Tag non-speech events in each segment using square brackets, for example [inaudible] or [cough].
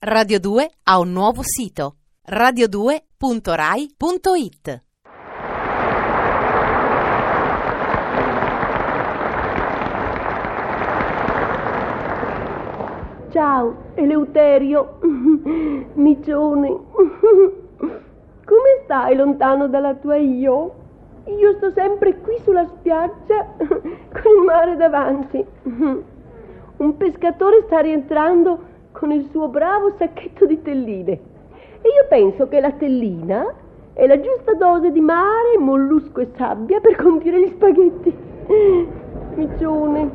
Radio 2 ha un nuovo sito radio2.rai.it. Ciao, Eleuterio, [laughs] micione. [laughs] Come stai lontano dalla tua io? Io sto sempre qui sulla spiaggia [laughs] con il mare davanti. Un pescatore sta rientrando con il suo bravo sacchetto di telline. E io penso che la tellina è la giusta dose di mare, mollusco e sabbia per condire gli spaghetti. Miccione,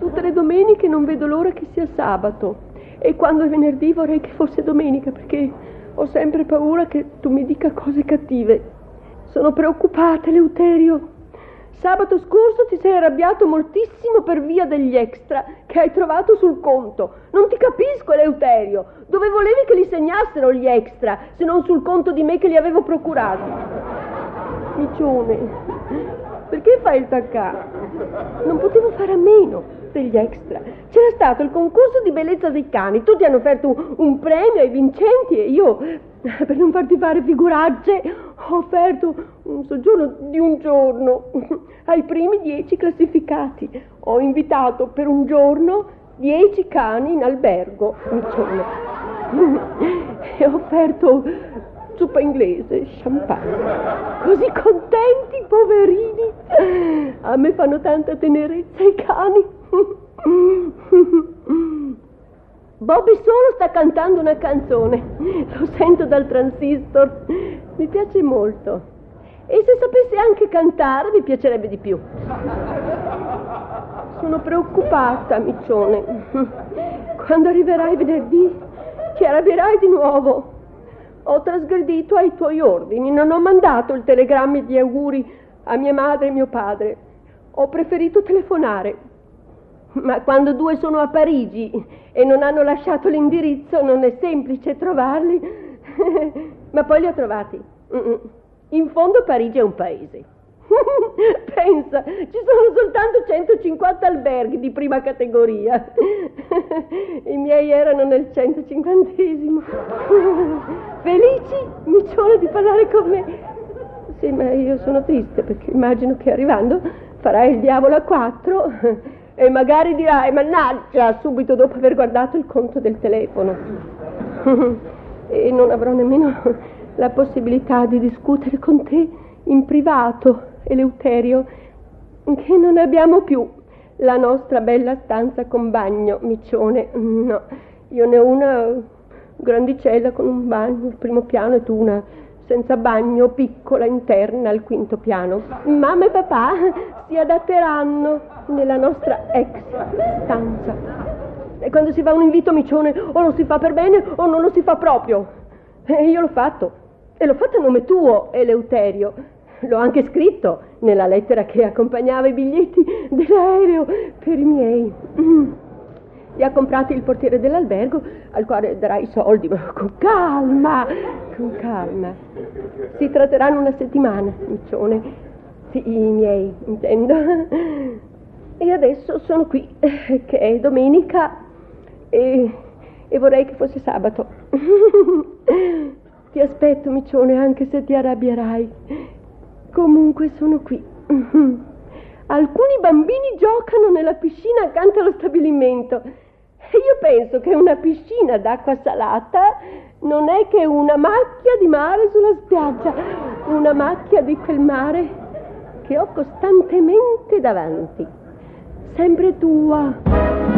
tutte le domeniche non vedo l'ora che sia sabato. E quando è venerdì vorrei che fosse domenica perché ho sempre paura che tu mi dica cose cattive. Sono preoccupata, Leuterio. Sabato scorso ti sei arrabbiato moltissimo per via degli extra che hai trovato sul conto. Non ti capisco, Eleuterio. Dove volevi che li segnassero gli extra, se non sul conto di me che li avevo procurati? Micione, perché fai il taccà? Non potevo fare a meno degli extra. C'era stato il concorso di bellezza dei cani. Tutti hanno offerto un premio ai vincenti e io, per non farti fare figuracce, ho offerto un soggiorno di un giorno ai primi dieci classificati. Ho invitato per un giorno dieci cani in albergo. [laughs] E ho offerto zuppa inglese, champagne. Così contenti, poverini. A me fanno tanta tenerezza i cani. Bobby solo sta cantando una canzone. Lo sento dal transistor. Mi piace molto. E se sapesse anche cantare mi piacerebbe di più. Sono preoccupata, Miccione. Quando arriverai venerdì ti arrabbierai di nuovo. Ho trasgredito ai tuoi ordini, non ho mandato il telegramma di auguri a mia madre e mio padre. Ho preferito telefonare. Ma quando due sono a Parigi e non hanno lasciato l'indirizzo, non è semplice trovarli. [laughs] Ma poi li ho trovati. In fondo Parigi è un paese. [laughs] Pensa, ci sono soltanto 150 alberghi di prima categoria. [laughs] I miei erano nel 150 [laughs] Felici, micione di parlare con me. Sì, ma io sono triste perché immagino che arrivando farai il diavolo a quattro [laughs] e magari dirai, mannaggia, subito dopo aver guardato il conto del telefono. e non avrò nemmeno la possibilità di discutere con te in privato, Eleuterio, che non abbiamo più la nostra bella stanza con bagno, micione. No, io ne ho una grandicella con un bagno al primo piano e tu una senza bagno, piccola, interna al quinto piano. Mamma e papà si adatteranno nella nostra ex stanza. E quando si fa un invito micione o lo si fa per bene o non lo si fa proprio. E io l'ho fatto. E l'ho fatto a nome tuo, Eleuterio. L'ho anche scritto nella lettera che accompagnava i biglietti dell'aereo per i miei. Li ha comprati il portiere dell'albergo al quale darai i soldi, ma con calma, con calma. Si tratteranno una settimana, miccione. Sì, i miei, intendo. E adesso sono qui, che è domenica e, e vorrei che fosse sabato. [laughs] Ti aspetto, micione, anche se ti arrabbierai. Comunque sono qui. [laughs] Alcuni bambini giocano nella piscina accanto allo stabilimento. E io penso che una piscina d'acqua salata non è che una macchia di mare sulla spiaggia, una macchia di quel mare che ho costantemente davanti. Sempre tua.